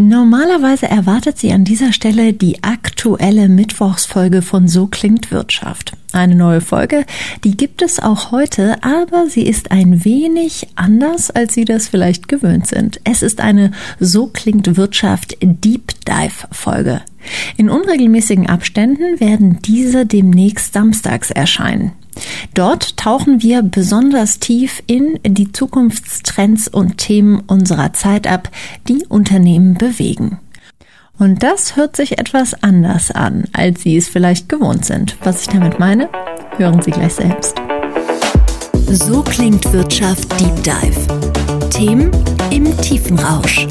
Normalerweise erwartet Sie an dieser Stelle die aktuelle Mittwochsfolge von So klingt Wirtschaft. Eine neue Folge, die gibt es auch heute, aber sie ist ein wenig anders, als Sie das vielleicht gewöhnt sind. Es ist eine So klingt Wirtschaft Deep Dive Folge. In unregelmäßigen Abständen werden diese demnächst samstags erscheinen. Dort tauchen wir besonders tief in die Zukunftstrends und Themen unserer Zeit ab, die Unternehmen bewegen. Und das hört sich etwas anders an, als Sie es vielleicht gewohnt sind. Was ich damit meine, hören Sie gleich selbst. So klingt Wirtschaft Deep Dive. Themen im Tiefenrausch.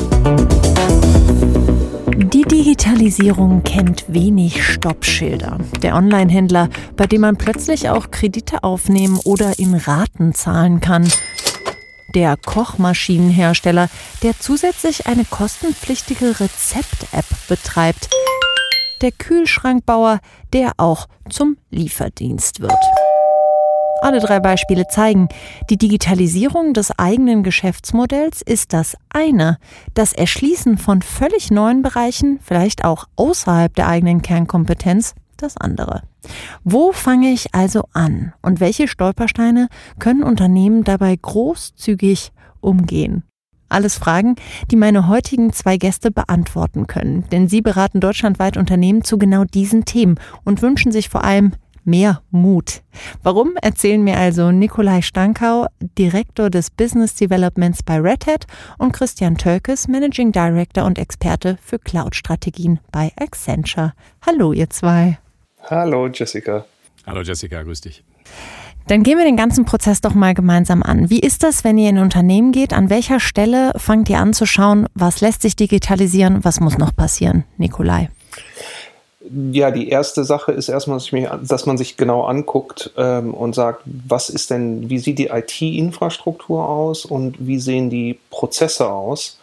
Digitalisierung kennt wenig Stoppschilder. Der Onlinehändler, bei dem man plötzlich auch Kredite aufnehmen oder in Raten zahlen kann. Der Kochmaschinenhersteller, der zusätzlich eine kostenpflichtige Rezept-App betreibt. Der Kühlschrankbauer, der auch zum Lieferdienst wird. Alle drei Beispiele zeigen, die Digitalisierung des eigenen Geschäftsmodells ist das eine, das Erschließen von völlig neuen Bereichen, vielleicht auch außerhalb der eigenen Kernkompetenz, das andere. Wo fange ich also an und welche Stolpersteine können Unternehmen dabei großzügig umgehen? Alles Fragen, die meine heutigen zwei Gäste beantworten können, denn sie beraten deutschlandweit Unternehmen zu genau diesen Themen und wünschen sich vor allem mehr Mut. Warum erzählen mir also Nikolai Stankau, Direktor des Business Developments bei Red Hat und Christian Tölkes, Managing Director und Experte für Cloud-Strategien bei Accenture. Hallo, ihr zwei. Hallo, Jessica. Hallo, Jessica, grüß dich. Dann gehen wir den ganzen Prozess doch mal gemeinsam an. Wie ist das, wenn ihr in ein Unternehmen geht? An welcher Stelle fangt ihr an zu schauen, was lässt sich digitalisieren, was muss noch passieren? Nikolai. Ja, die erste Sache ist erstmal, dass, mich, dass man sich genau anguckt ähm, und sagt, was ist denn, wie sieht die IT-Infrastruktur aus und wie sehen die Prozesse aus?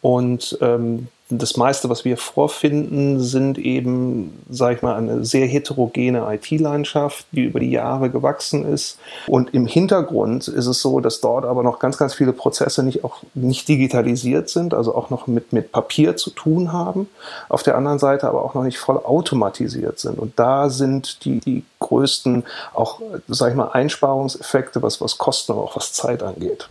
Und ähm, das meiste, was wir vorfinden, sind eben, sag ich mal, eine sehr heterogene IT-Landschaft, die über die Jahre gewachsen ist. Und im Hintergrund ist es so, dass dort aber noch ganz, ganz viele Prozesse nicht auch nicht digitalisiert sind, also auch noch mit, mit Papier zu tun haben. Auf der anderen Seite aber auch noch nicht voll automatisiert sind. Und da sind die, die größten auch, sag ich mal, Einsparungseffekte, was, was Kosten, aber auch was Zeit angeht.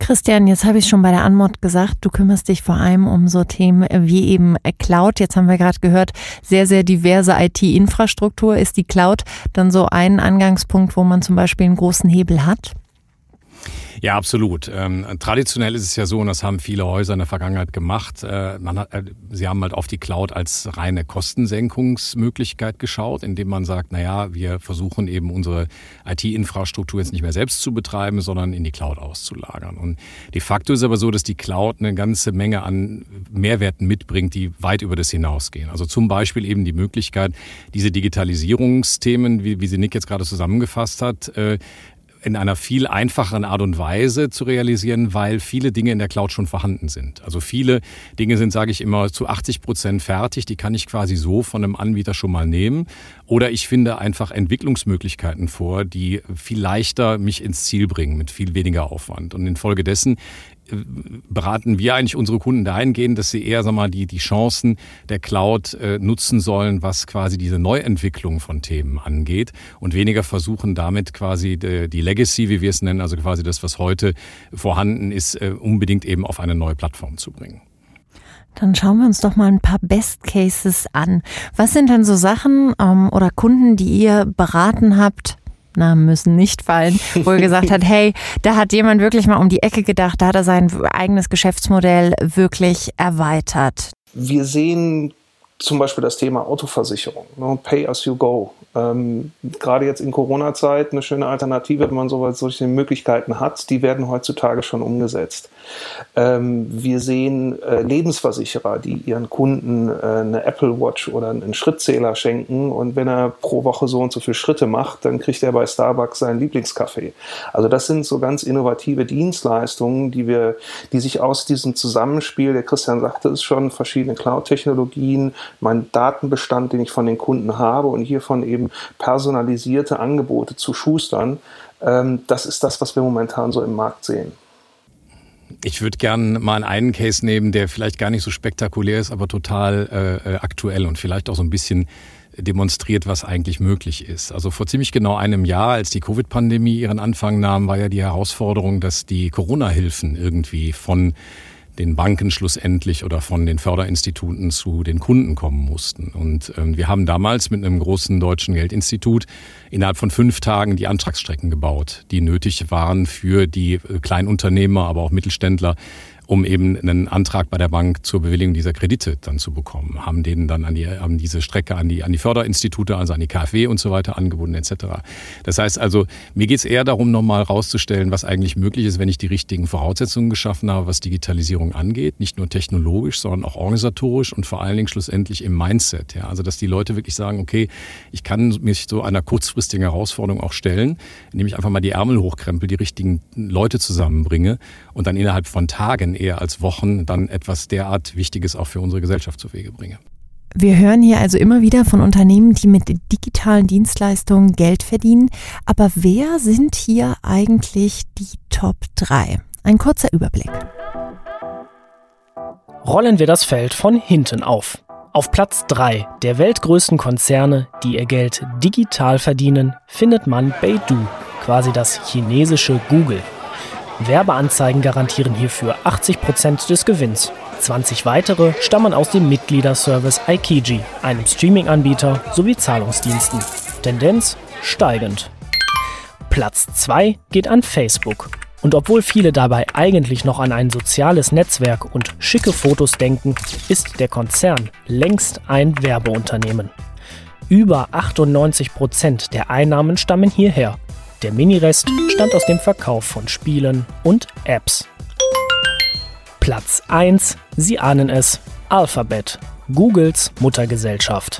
Christian, jetzt habe ich schon bei der Anmod gesagt, du kümmerst dich vor allem um so Themen wie eben Cloud. Jetzt haben wir gerade gehört, sehr, sehr diverse IT-Infrastruktur. Ist die Cloud dann so ein Angangspunkt, wo man zum Beispiel einen großen Hebel hat? Ja, absolut. Ähm, traditionell ist es ja so, und das haben viele Häuser in der Vergangenheit gemacht, äh, hat, äh, sie haben halt auf die Cloud als reine Kostensenkungsmöglichkeit geschaut, indem man sagt, naja, wir versuchen eben unsere IT-Infrastruktur jetzt nicht mehr selbst zu betreiben, sondern in die Cloud auszulagern. Und de facto ist aber so, dass die Cloud eine ganze Menge an Mehrwerten mitbringt, die weit über das hinausgehen. Also zum Beispiel eben die Möglichkeit, diese Digitalisierungsthemen, wie, wie sie Nick jetzt gerade zusammengefasst hat, äh, in einer viel einfacheren Art und Weise zu realisieren, weil viele Dinge in der Cloud schon vorhanden sind. Also viele Dinge sind, sage ich immer, zu 80 Prozent fertig. Die kann ich quasi so von einem Anbieter schon mal nehmen. Oder ich finde einfach Entwicklungsmöglichkeiten vor, die viel leichter mich ins Ziel bringen, mit viel weniger Aufwand. Und infolgedessen beraten wir eigentlich unsere Kunden dahingehend, dass sie eher sag mal, die, die Chancen der Cloud äh, nutzen sollen, was quasi diese Neuentwicklung von Themen angeht und weniger versuchen damit quasi die, Legacy, wie wir es nennen, also quasi das, was heute vorhanden ist, äh, unbedingt eben auf eine neue Plattform zu bringen. Dann schauen wir uns doch mal ein paar Best Cases an. Was sind denn so Sachen ähm, oder Kunden, die ihr beraten habt, Namen müssen nicht fallen, wo er gesagt hat, hey, da hat jemand wirklich mal um die Ecke gedacht, da hat er sein eigenes Geschäftsmodell wirklich erweitert. Wir sehen zum Beispiel das Thema Autoversicherung, ne, Pay as you go. Ähm, gerade jetzt in Corona-Zeit eine schöne Alternative, wenn man so, solche Möglichkeiten hat, die werden heutzutage schon umgesetzt. Ähm, wir sehen äh, Lebensversicherer, die ihren Kunden äh, eine Apple Watch oder einen Schrittzähler schenken und wenn er pro Woche so und so viele Schritte macht, dann kriegt er bei Starbucks seinen Lieblingskaffee. Also das sind so ganz innovative Dienstleistungen, die wir, die sich aus diesem Zusammenspiel, der Christian sagte es schon, verschiedene Cloud-Technologien, mein Datenbestand, den ich von den Kunden habe und hiervon eben personalisierte Angebote zu schustern. Ähm, das ist das, was wir momentan so im Markt sehen. ich würde gerne mal einen Case nehmen, der vielleicht gar nicht so spektakulär ist, aber total äh, äh, aktuell und vielleicht auch so ein bisschen demonstriert, was eigentlich möglich ist. Also vor ziemlich genau einem Jahr, als die Covid-Pandemie ihren Anfang nahm, war ja die Herausforderung, dass die Corona-Hilfen irgendwie von den Banken schlussendlich oder von den Förderinstituten zu den Kunden kommen mussten. Und ähm, wir haben damals mit einem großen deutschen Geldinstitut innerhalb von fünf Tagen die Antragsstrecken gebaut, die nötig waren für die äh, Kleinunternehmer, aber auch Mittelständler, um eben einen Antrag bei der Bank zur Bewilligung dieser Kredite dann zu bekommen. Haben denen dann an die, haben diese Strecke an die, an die Förderinstitute, also an die KfW und so weiter angebunden etc. Das heißt also, mir geht es eher darum, nochmal rauszustellen, was eigentlich möglich ist, wenn ich die richtigen Voraussetzungen geschaffen habe, was Digitalisierung angeht. Nicht nur technologisch, sondern auch organisatorisch und vor allen Dingen schlussendlich im Mindset. Ja? Also, dass die Leute wirklich sagen, okay, ich kann mich so einer kurzfristigen Herausforderung auch stellen, indem ich einfach mal die Ärmel hochkrempel, die richtigen Leute zusammenbringe und dann innerhalb von Tagen eher als Wochen dann etwas derart Wichtiges auch für unsere Gesellschaft zu Wege bringe. Wir hören hier also immer wieder von Unternehmen, die mit digitalen Dienstleistungen Geld verdienen. Aber wer sind hier eigentlich die Top 3? Ein kurzer Überblick. Rollen wir das Feld von hinten auf. Auf Platz 3 der weltgrößten Konzerne, die ihr Geld digital verdienen, findet man Baidu, quasi das chinesische Google. Werbeanzeigen garantieren hierfür 80% des Gewinns. 20 weitere stammen aus dem Mitgliederservice Aikiji, einem Streaming-Anbieter sowie Zahlungsdiensten. Tendenz steigend. Platz 2 geht an Facebook. Und obwohl viele dabei eigentlich noch an ein soziales Netzwerk und schicke Fotos denken, ist der Konzern längst ein Werbeunternehmen. Über 98% der Einnahmen stammen hierher der Minirest stammt aus dem Verkauf von Spielen und Apps. Platz 1, Sie ahnen es, Alphabet, Googles Muttergesellschaft.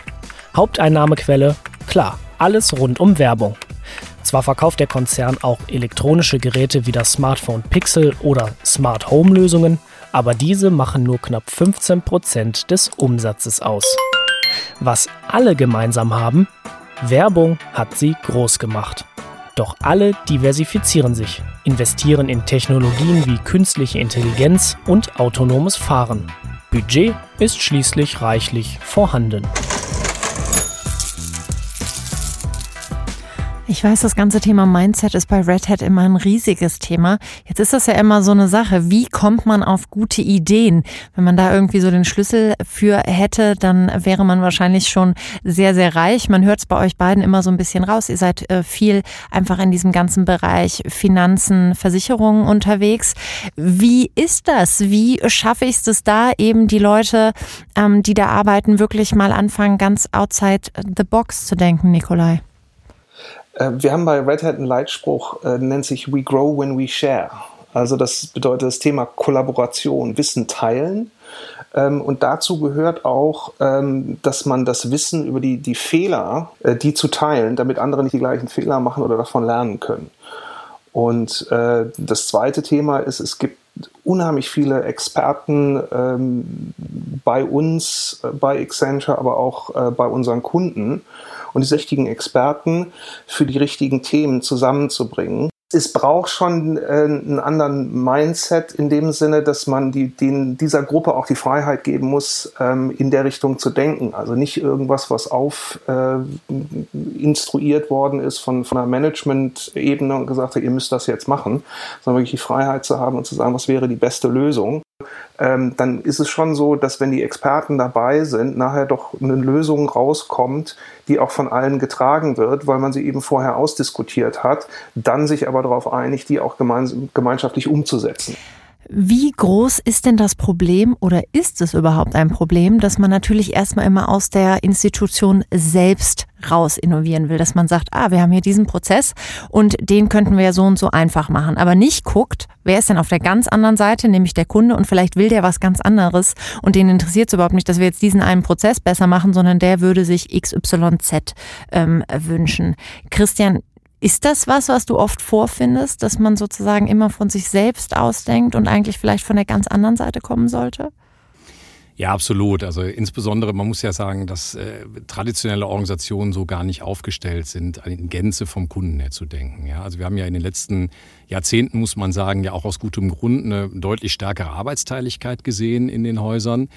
Haupteinnahmequelle, klar, alles rund um Werbung. Zwar verkauft der Konzern auch elektronische Geräte wie das Smartphone Pixel oder Smart Home Lösungen, aber diese machen nur knapp 15% des Umsatzes aus. Was alle gemeinsam haben, Werbung hat sie groß gemacht. Doch alle diversifizieren sich, investieren in Technologien wie künstliche Intelligenz und autonomes Fahren. Budget ist schließlich reichlich vorhanden. Ich weiß, das ganze Thema Mindset ist bei Red Hat immer ein riesiges Thema. Jetzt ist das ja immer so eine Sache. Wie kommt man auf gute Ideen? Wenn man da irgendwie so den Schlüssel für hätte, dann wäre man wahrscheinlich schon sehr, sehr reich. Man hört es bei euch beiden immer so ein bisschen raus. Ihr seid äh, viel einfach in diesem ganzen Bereich Finanzen, Versicherungen unterwegs. Wie ist das? Wie schaffe ich es da eben die Leute, ähm, die da arbeiten, wirklich mal anfangen, ganz outside the box zu denken, Nikolai? Äh, wir haben bei Red Hat einen Leitspruch, äh, nennt sich We Grow When We Share. Also das bedeutet das Thema Kollaboration, Wissen teilen. Ähm, und dazu gehört auch, ähm, dass man das Wissen über die, die Fehler, äh, die zu teilen, damit andere nicht die gleichen Fehler machen oder davon lernen können. Und das zweite Thema ist, es gibt unheimlich viele Experten ähm, bei uns, bei Accenture, aber auch bei unseren Kunden und die richtigen Experten für die richtigen Themen zusammenzubringen. Es braucht schon äh, einen anderen Mindset in dem Sinne, dass man die, den, dieser Gruppe auch die Freiheit geben muss, ähm, in der Richtung zu denken. Also nicht irgendwas, was auf äh, instruiert worden ist von, von einer Management-Ebene und gesagt hat, ihr müsst das jetzt machen, sondern wirklich die Freiheit zu haben und zu sagen, was wäre die beste Lösung ähm, dann ist es schon so, dass wenn die Experten dabei sind, nachher doch eine Lösung rauskommt, die auch von allen getragen wird, weil man sie eben vorher ausdiskutiert hat, dann sich aber darauf einigt, die auch gemeinschaftlich umzusetzen. Wie groß ist denn das Problem oder ist es überhaupt ein Problem, dass man natürlich erstmal immer aus der Institution selbst raus innovieren will, dass man sagt, ah, wir haben hier diesen Prozess und den könnten wir ja so und so einfach machen, aber nicht guckt, wer ist denn auf der ganz anderen Seite, nämlich der Kunde und vielleicht will der was ganz anderes und den interessiert es überhaupt nicht, dass wir jetzt diesen einen Prozess besser machen, sondern der würde sich XYZ ähm, wünschen. Christian, ist das was, was du oft vorfindest, dass man sozusagen immer von sich selbst ausdenkt und eigentlich vielleicht von der ganz anderen Seite kommen sollte? Ja, absolut. Also insbesondere, man muss ja sagen, dass äh, traditionelle Organisationen so gar nicht aufgestellt sind, in Gänze vom Kunden her zu denken. Ja, also wir haben ja in den letzten Jahrzehnten, muss man sagen, ja auch aus gutem Grund eine deutlich stärkere Arbeitsteiligkeit gesehen in den Häusern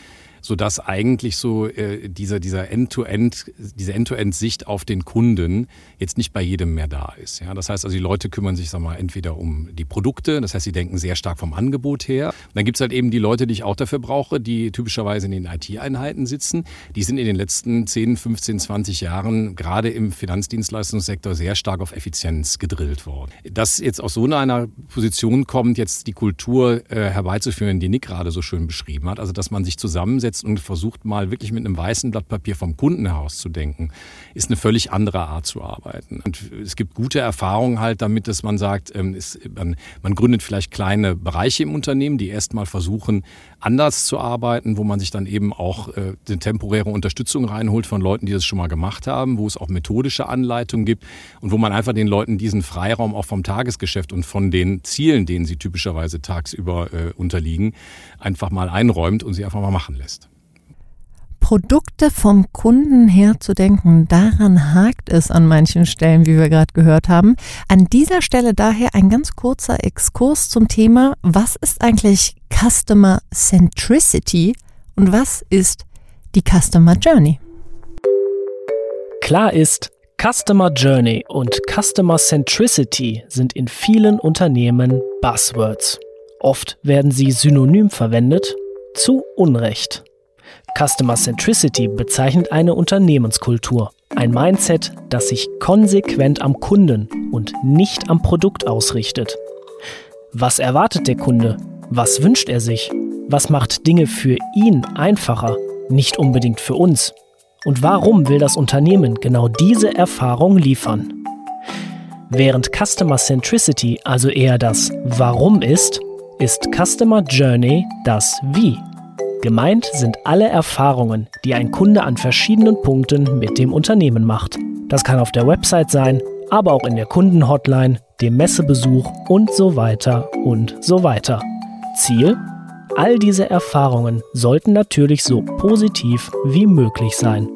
sodass eigentlich so äh, dieser, dieser End-to-End, diese End-to-End-Sicht auf den Kunden jetzt nicht bei jedem mehr da ist. Ja, das heißt also, die Leute kümmern sich, sag mal, entweder um die Produkte, das heißt, sie denken sehr stark vom Angebot her. Und dann gibt's halt eben die Leute, die ich auch dafür brauche, die typischerweise in den IT-Einheiten sitzen. Die sind in den letzten 10, 15, 20 Jahren gerade im Finanzdienstleistungssektor sehr stark auf Effizienz gedrillt worden. Dass jetzt aus so einer Position kommt, jetzt die Kultur äh, herbeizuführen, die Nick gerade so schön beschrieben hat, also dass man sich zusammensetzt, hinsetzt und versucht mal wirklich mit einem weißen Blatt Papier vom Kunden herauszudenken, ist eine völlig andere Art zu arbeiten. Und es gibt gute Erfahrungen halt damit, dass man sagt, ähm, man, man gründet vielleicht kleine Bereiche im Unternehmen, die erstmal versuchen, anders zu arbeiten, wo man sich dann eben auch äh, eine temporäre Unterstützung reinholt von Leuten, die das schon mal gemacht haben, wo es auch methodische Anleitungen gibt und wo man einfach den Leuten diesen Freiraum auch vom Tagesgeschäft und von den Zielen, denen sie typischerweise tagsüber äh, unterliegen, einfach mal einräumt und sie einfach mal machen lässt. Produkte vom Kunden her zu denken, daran hakt es an manchen Stellen, wie wir gerade gehört haben. An dieser Stelle daher ein ganz kurzer Exkurs zum Thema, was ist eigentlich Customer Centricity und was ist die Customer Journey? Klar ist, Customer Journey und Customer Centricity sind in vielen Unternehmen Buzzwords. Oft werden sie synonym verwendet, zu Unrecht. Customer Centricity bezeichnet eine Unternehmenskultur, ein Mindset, das sich konsequent am Kunden und nicht am Produkt ausrichtet. Was erwartet der Kunde? Was wünscht er sich? Was macht Dinge für ihn einfacher, nicht unbedingt für uns? Und warum will das Unternehmen genau diese Erfahrung liefern? Während Customer Centricity also eher das Warum ist, ist Customer Journey das Wie. Gemeint sind alle Erfahrungen, die ein Kunde an verschiedenen Punkten mit dem Unternehmen macht. Das kann auf der Website sein, aber auch in der Kundenhotline, dem Messebesuch und so weiter und so weiter. Ziel? All diese Erfahrungen sollten natürlich so positiv wie möglich sein.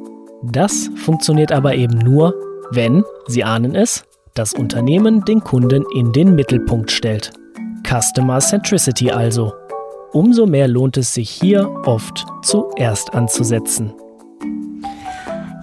Das funktioniert aber eben nur, wenn, Sie ahnen es, das Unternehmen den Kunden in den Mittelpunkt stellt. Customer Centricity also. Umso mehr lohnt es sich hier oft zuerst anzusetzen.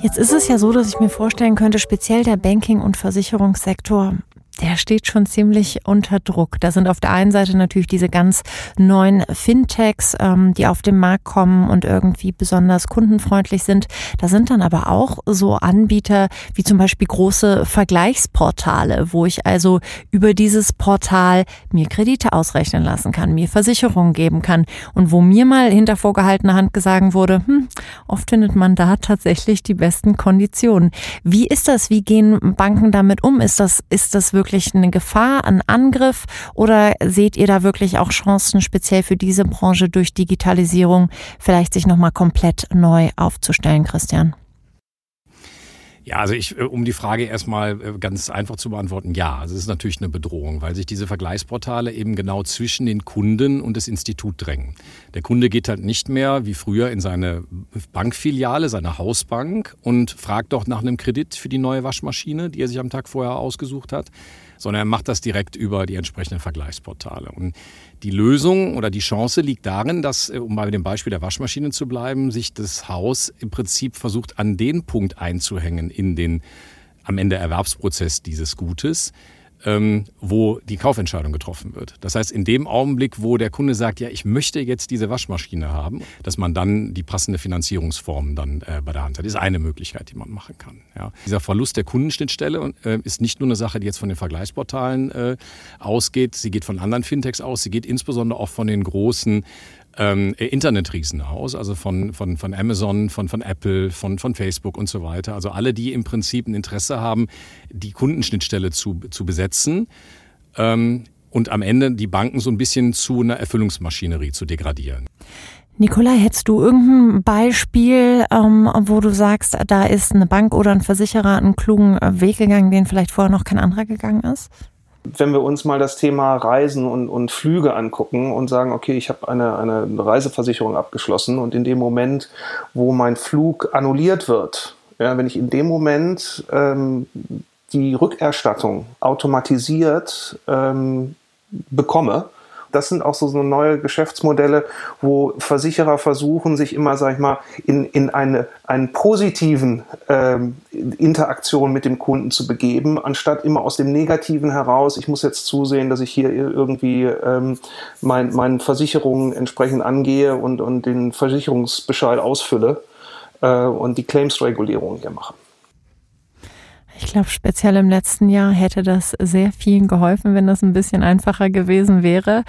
Jetzt ist es ja so, dass ich mir vorstellen könnte, speziell der Banking- und Versicherungssektor der steht schon ziemlich unter Druck. Da sind auf der einen Seite natürlich diese ganz neuen Fintechs, ähm, die auf den Markt kommen und irgendwie besonders kundenfreundlich sind. Da sind dann aber auch so Anbieter wie zum Beispiel große Vergleichsportale, wo ich also über dieses Portal mir Kredite ausrechnen lassen kann, mir Versicherungen geben kann und wo mir mal hinter vorgehaltener Hand gesagt wurde, hm, oft findet man da tatsächlich die besten Konditionen. Wie ist das? Wie gehen Banken damit um? Ist das, ist das wirklich wirklich eine Gefahr, ein Angriff oder seht ihr da wirklich auch Chancen, speziell für diese Branche durch Digitalisierung vielleicht sich nochmal komplett neu aufzustellen, Christian? Ja, also ich, äh, um die Frage erstmal äh, ganz einfach zu beantworten, ja, also es ist natürlich eine Bedrohung, weil sich diese Vergleichsportale eben genau zwischen den Kunden und das Institut drängen. Der Kunde geht halt nicht mehr wie früher in seine Bankfiliale, seine Hausbank und fragt doch nach einem Kredit für die neue Waschmaschine, die er sich am Tag vorher ausgesucht hat, sondern er macht das direkt über die entsprechenden Vergleichsportale. Und die Lösung oder die Chance liegt darin, dass, äh, um bei dem Beispiel der Waschmaschine zu bleiben, sich das Haus im Prinzip versucht, an den Punkt einzuhängen in den am Ende Erwerbsprozess dieses Gutes, ähm, wo die Kaufentscheidung getroffen wird. Das heißt, in dem Augenblick, wo der Kunde sagt, ja, ich möchte jetzt diese Waschmaschine haben, dass man dann die passende Finanzierungsform dann äh, bei der Hand hat, ist eine Möglichkeit, die man machen kann. Ja. Dieser Verlust der Kundenschnittstelle äh, ist nicht nur eine Sache, die jetzt von den Vergleichsportalen äh, ausgeht, sie geht von anderen Fintechs aus, sie geht insbesondere auch von den großen ähm, Internetriesen aus, also von, von, von Amazon, von, von Apple, von, von Facebook und so weiter. Also alle, die im Prinzip ein Interesse haben, die Kundenschnittstelle zu, zu besetzen ähm, und am Ende die Banken so ein bisschen zu einer Erfüllungsmaschinerie zu degradieren. Nikolai, hättest du irgendein Beispiel, ähm, wo du sagst, da ist eine Bank oder ein Versicherer einen klugen Weg gegangen, den vielleicht vorher noch kein anderer gegangen ist? Wenn wir uns mal das Thema Reisen und, und Flüge angucken und sagen, okay, ich habe eine, eine Reiseversicherung abgeschlossen und in dem Moment, wo mein Flug annulliert wird, ja, wenn ich in dem Moment ähm, die Rückerstattung automatisiert ähm, bekomme, das sind auch so, so neue Geschäftsmodelle, wo Versicherer versuchen, sich immer, sag ich mal, in, in eine einen positiven ähm, Interaktion mit dem Kunden zu begeben, anstatt immer aus dem Negativen heraus, ich muss jetzt zusehen, dass ich hier irgendwie ähm, mein, meine Versicherungen entsprechend angehe und, und den Versicherungsbescheid ausfülle äh, und die Claims-Regulierung hier mache. Ich glaube, speziell im letzten Jahr hätte das sehr vielen geholfen, wenn das ein bisschen einfacher gewesen wäre.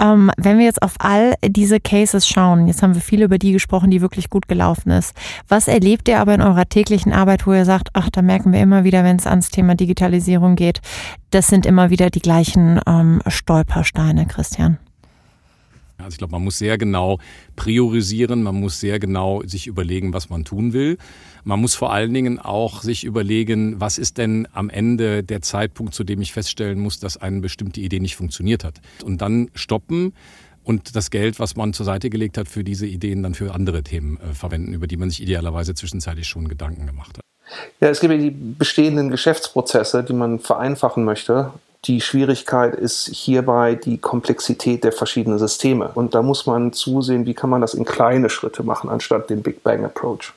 Ähm, wenn wir jetzt auf all diese Cases schauen, jetzt haben wir viel über die gesprochen, die wirklich gut gelaufen ist. Was erlebt ihr aber in eurer täglichen Arbeit, wo ihr sagt, ach, da merken wir immer wieder, wenn es ans Thema Digitalisierung geht, das sind immer wieder die gleichen ähm, Stolpersteine, Christian? Also ich glaube, man muss sehr genau priorisieren, man muss sehr genau sich überlegen, was man tun will. Man muss vor allen Dingen auch sich überlegen, was ist denn am Ende der Zeitpunkt, zu dem ich feststellen muss, dass eine bestimmte Idee nicht funktioniert hat. Und dann stoppen und das Geld, was man zur Seite gelegt hat für diese Ideen, dann für andere Themen äh, verwenden, über die man sich idealerweise zwischenzeitlich schon Gedanken gemacht hat. Ja, es gibt ja die bestehenden Geschäftsprozesse, die man vereinfachen möchte. Die Schwierigkeit ist hierbei die Komplexität der verschiedenen Systeme. Und da muss man zusehen, wie kann man das in kleine Schritte machen, anstatt den Big Bang Approach.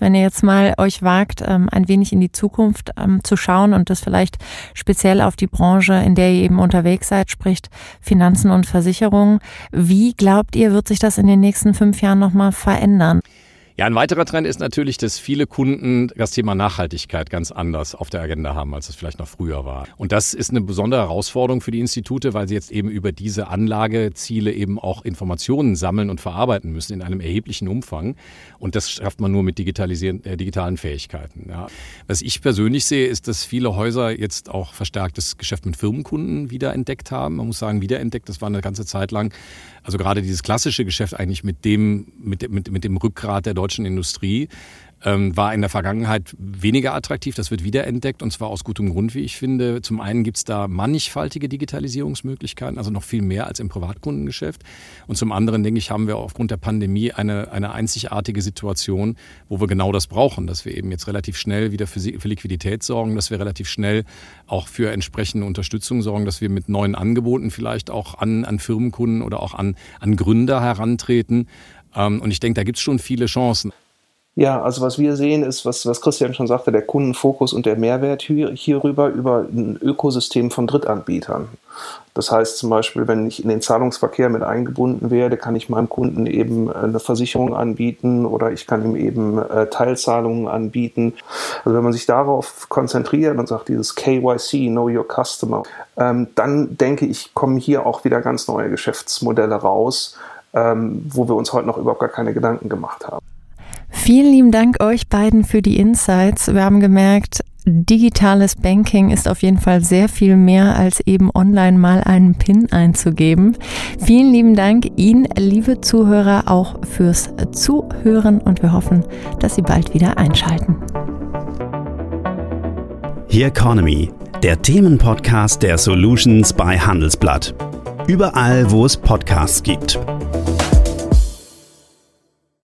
Wenn ihr jetzt mal euch wagt, ähm, ein wenig in die Zukunft ähm, zu schauen und das vielleicht speziell auf die Branche, in der ihr eben unterwegs seid, spricht Finanzen und Versicherungen. Wie glaubt ihr, wird sich das in den nächsten fünf Jahren nochmal verändern? Ja, ein weiterer Trend ist natürlich, dass viele Kunden das Thema Nachhaltigkeit ganz anders auf der Agenda haben, als es vielleicht noch früher war. Und das ist eine besondere Herausforderung für die Institute, weil sie jetzt eben über diese Anlageziele eben auch Informationen sammeln und verarbeiten müssen in einem erheblichen Umfang. Und das schafft man nur mit digitalisieren, äh, digitalen Fähigkeiten. Ja. Was ich persönlich sehe, ist, dass viele Häuser jetzt auch verstärktes Geschäft mit Firmenkunden wiederentdeckt haben. Man muss sagen, wiederentdeckt, das war eine ganze Zeit lang also gerade dieses klassische Geschäft eigentlich mit dem, mit, mit, mit dem Rückgrat der Industrie ähm, war in der Vergangenheit weniger attraktiv. Das wird wiederentdeckt und zwar aus gutem Grund, wie ich finde. Zum einen gibt es da mannigfaltige Digitalisierungsmöglichkeiten, also noch viel mehr als im Privatkundengeschäft. Und zum anderen, denke ich, haben wir aufgrund der Pandemie eine, eine einzigartige Situation, wo wir genau das brauchen, dass wir eben jetzt relativ schnell wieder für, für Liquidität sorgen, dass wir relativ schnell auch für entsprechende Unterstützung sorgen, dass wir mit neuen Angeboten vielleicht auch an, an Firmenkunden oder auch an, an Gründer herantreten. Ähm, und ich denke, da gibt es schon viele Chancen. Ja, also was wir sehen ist, was, was Christian schon sagte, der Kundenfokus und der Mehrwert hier, hierüber über ein Ökosystem von Drittanbietern. Das heißt zum Beispiel, wenn ich in den Zahlungsverkehr mit eingebunden werde, kann ich meinem Kunden eben eine Versicherung anbieten oder ich kann ihm eben äh, Teilzahlungen anbieten. Also wenn man sich darauf konzentriert und sagt, dieses KYC, Know Your Customer, ähm, dann denke ich, kommen hier auch wieder ganz neue Geschäftsmodelle raus, ähm, wo wir uns heute noch überhaupt gar keine Gedanken gemacht haben. Vielen lieben Dank euch beiden für die Insights. Wir haben gemerkt, digitales Banking ist auf jeden Fall sehr viel mehr als eben online mal einen PIN einzugeben. Vielen lieben Dank Ihnen, liebe Zuhörer, auch fürs Zuhören und wir hoffen, dass Sie bald wieder einschalten. Here Economy, der Themenpodcast der Solutions bei Handelsblatt. Überall, wo es Podcasts gibt.